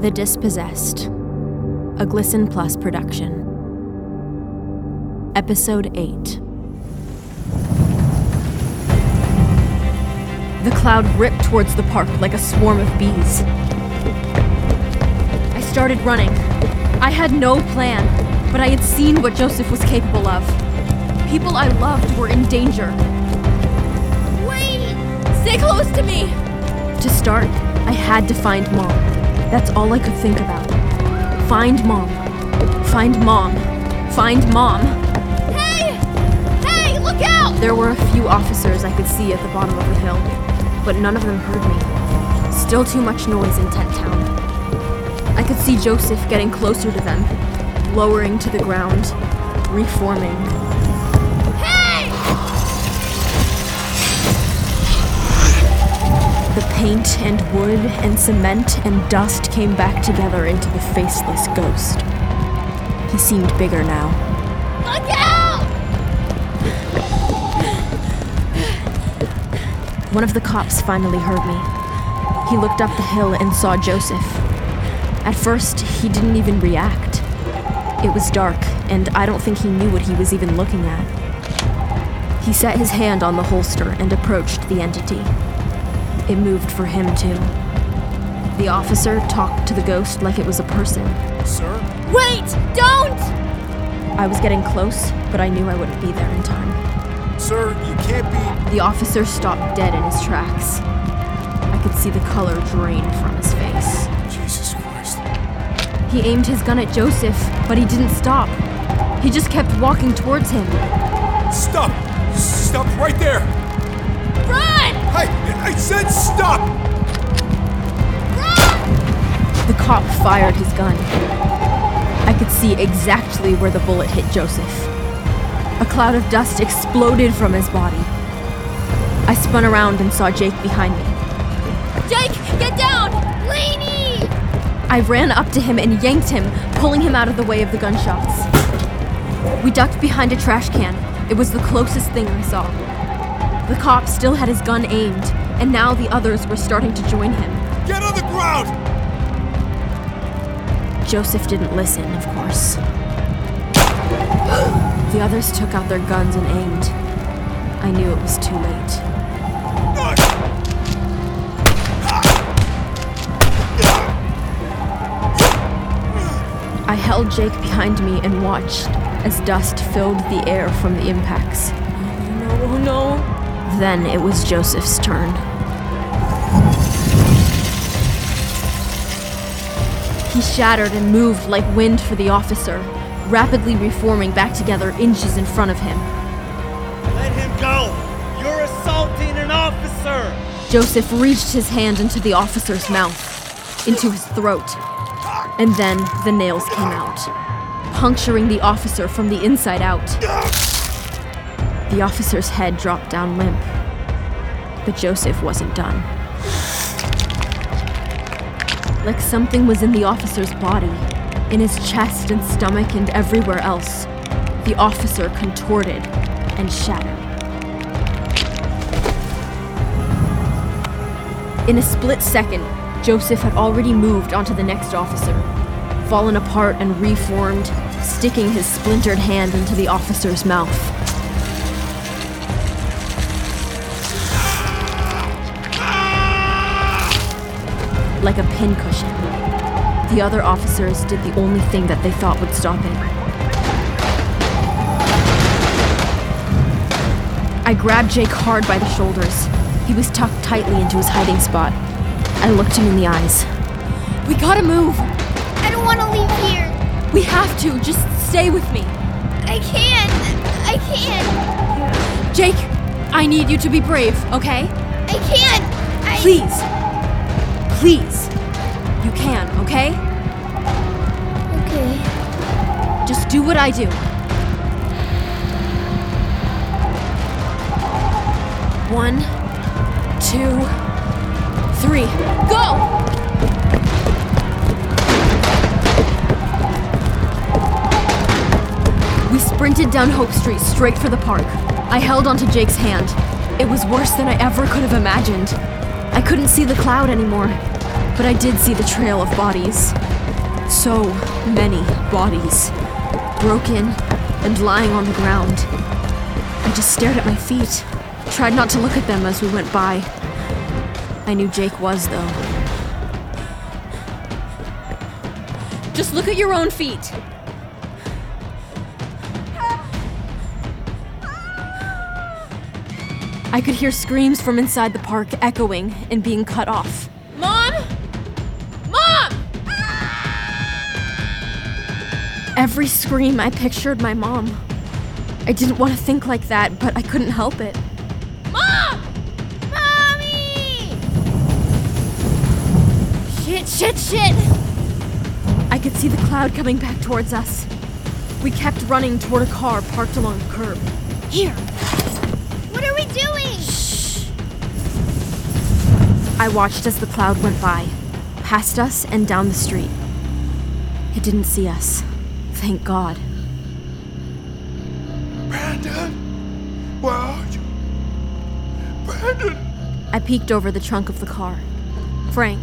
The Dispossessed, a Glisten Plus production. Episode 8. The cloud ripped towards the park like a swarm of bees. I started running. I had no plan, but I had seen what Joseph was capable of. People I loved were in danger. Wait! Stay close to me! To start, I had to find Mom. That's all I could think about. Find Mom. Find Mom. Find Mom. Hey! Hey, look out! There were a few officers I could see at the bottom of the hill, but none of them heard me. Still too much noise in Tent Town. I could see Joseph getting closer to them, lowering to the ground, reforming. Paint and wood and cement and dust came back together into the faceless ghost. He seemed bigger now. Look out! One of the cops finally heard me. He looked up the hill and saw Joseph. At first, he didn't even react. It was dark, and I don't think he knew what he was even looking at. He set his hand on the holster and approached the entity. It moved for him, too. The officer talked to the ghost like it was a person. Sir? Wait! Don't! I was getting close, but I knew I wouldn't be there in time. Sir, you can't be. The officer stopped dead in his tracks. I could see the color drain from his face. Jesus Christ. He aimed his gun at Joseph, but he didn't stop. He just kept walking towards him. Stop! Stop right there! Run! Hey, I said stop! Run! The cop fired his gun. I could see exactly where the bullet hit Joseph. A cloud of dust exploded from his body. I spun around and saw Jake behind me. Jake, get down! Laney! I ran up to him and yanked him, pulling him out of the way of the gunshots. We ducked behind a trash can. It was the closest thing I saw. The cop still had his gun aimed, and now the others were starting to join him. Get on the ground! Joseph didn't listen, of course. The others took out their guns and aimed. I knew it was too late. I held Jake behind me and watched as dust filled the air from the impacts. No, no. Then it was Joseph's turn. He shattered and moved like wind for the officer, rapidly reforming back together inches in front of him. Let him go! You're assaulting an officer! Joseph reached his hand into the officer's mouth, into his throat, and then the nails came out, puncturing the officer from the inside out. The officer's head dropped down limp, but Joseph wasn't done. Like something was in the officer's body, in his chest and stomach and everywhere else. The officer contorted and shattered. In a split second, Joseph had already moved onto the next officer, fallen apart and reformed, sticking his splintered hand into the officer's mouth. Like a pincushion. The other officers did the only thing that they thought would stop it. I grabbed Jake hard by the shoulders. He was tucked tightly into his hiding spot. I looked him in the eyes. We gotta move! I don't want to leave here. We have to! Just stay with me! I can't. I can't. Jake, I need you to be brave, okay? I can't. I. Please! Please! You can, okay? Okay. Just do what I do. One, two, three, go! We sprinted down Hope Street straight for the park. I held onto Jake's hand. It was worse than I ever could have imagined. I couldn't see the cloud anymore. But I did see the trail of bodies. So many bodies. Broken and lying on the ground. I just stared at my feet, tried not to look at them as we went by. I knew Jake was, though. Just look at your own feet. I could hear screams from inside the park echoing and being cut off. Every scream, I pictured my mom. I didn't want to think like that, but I couldn't help it. Mom! Mommy! Shit, shit, shit! I could see the cloud coming back towards us. We kept running toward a car parked along the curb. Here. What are we doing? Shh! I watched as the cloud went by, past us and down the street. It didn't see us. Thank God. Brandon! Where are you? Brandon! I peeked over the trunk of the car. Frank,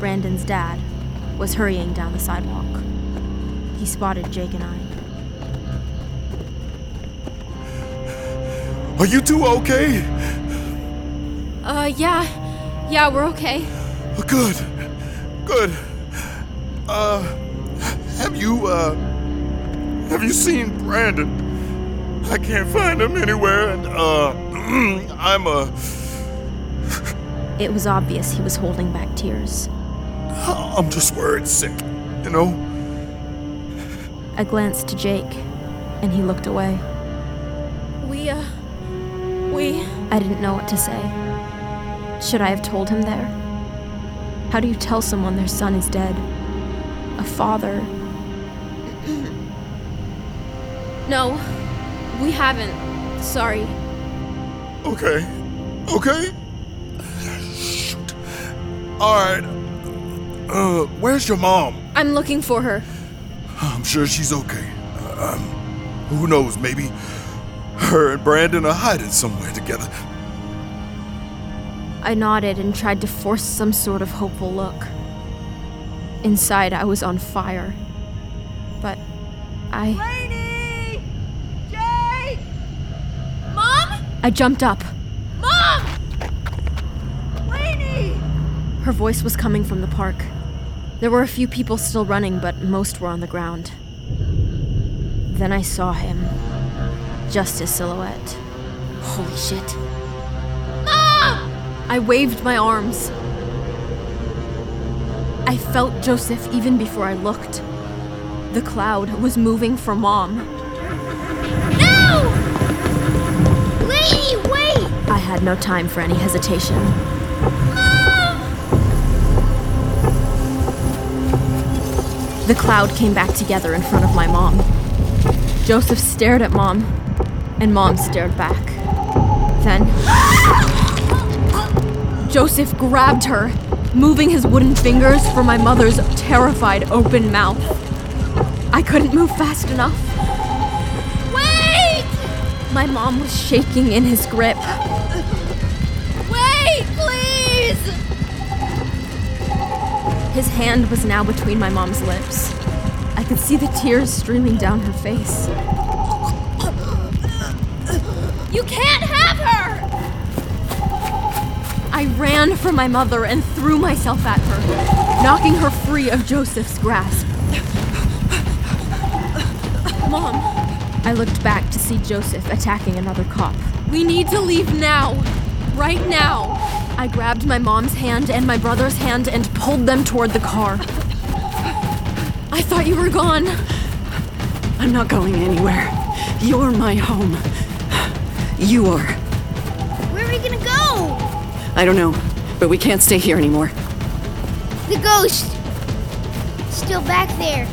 Brandon's dad, was hurrying down the sidewalk. He spotted Jake and I. Are you two okay? Uh, yeah. Yeah, we're okay. Good. Good. Uh, have you, uh, have you seen Brandon? I can't find him anywhere, and, uh, I'm, uh, It was obvious he was holding back tears. I'm just worried sick, you know? I glanced to Jake, and he looked away. We, uh. We. I didn't know what to say. Should I have told him there? How do you tell someone their son is dead? A father. no, we haven't. Sorry. Okay. Okay? Shoot. Alright. Uh, where's your mom? I'm looking for her. I'm sure she's okay. Uh, um, who knows, maybe her and Brandon are hiding somewhere together. I nodded and tried to force some sort of hopeful look. Inside, I was on fire. But I. Laney! Jake! Mom? I jumped up. Mom! Laney! Her voice was coming from the park. There were a few people still running, but most were on the ground. Then I saw him. Just his silhouette. Holy shit. Mom! I waved my arms. I felt Joseph even before I looked. The cloud was moving for Mom. No! Laney, wait! I had no time for any hesitation. The cloud came back together in front of my mom. Joseph stared at mom, and mom stared back. Then, Joseph grabbed her, moving his wooden fingers for my mother's terrified open mouth. I couldn't move fast enough. Wait! My mom was shaking in his grip. His hand was now between my mom's lips. I could see the tears streaming down her face. You can't have her! I ran for my mother and threw myself at her, knocking her free of Joseph's grasp. Mom! I looked back to see Joseph attacking another cop. We need to leave now! Right now! I grabbed my mom's hand and my brother's hand and pulled them toward the car. I thought you were gone. I'm not going anywhere. You're my home. You are. Where are we gonna go? I don't know, but we can't stay here anymore. The ghost! Still back there.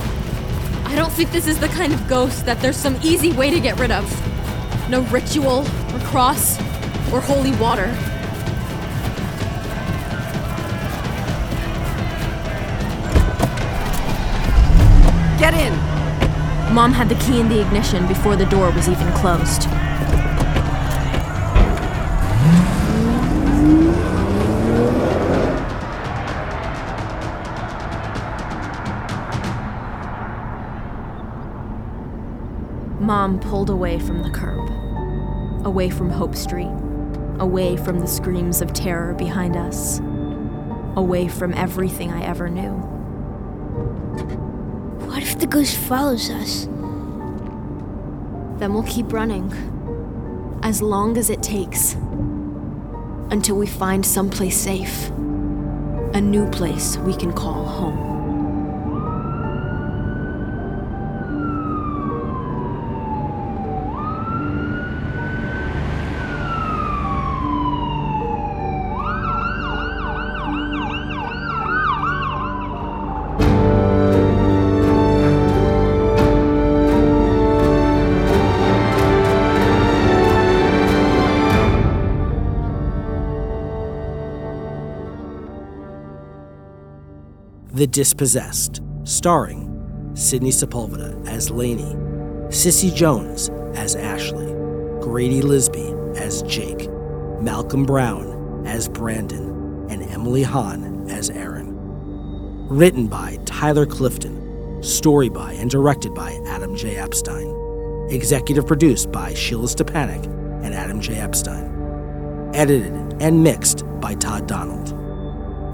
I don't think this is the kind of ghost that there's some easy way to get rid of. No ritual, or cross, or holy water. Get in! Mom had the key in the ignition before the door was even closed. Mom pulled away from the curb, away from Hope Street, away from the screams of terror behind us, away from everything I ever knew. If the ghost follows us? Then we'll keep running. As long as it takes. Until we find someplace safe. A new place we can call home. The Dispossessed, starring Sydney Sepulveda as Laney, Cissy Jones as Ashley, Grady Lisby as Jake, Malcolm Brown as Brandon, and Emily Hahn as Aaron. Written by Tyler Clifton, story by and directed by Adam J. Epstein, executive produced by Sheila Stepanek and Adam J. Epstein, edited and mixed by Todd Donald.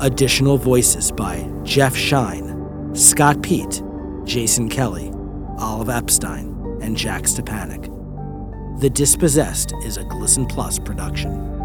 Additional voices by Jeff Shine, Scott Pete, Jason Kelly, Olive Epstein, and Jack Stepanek. The Dispossessed is a Glisten Plus production.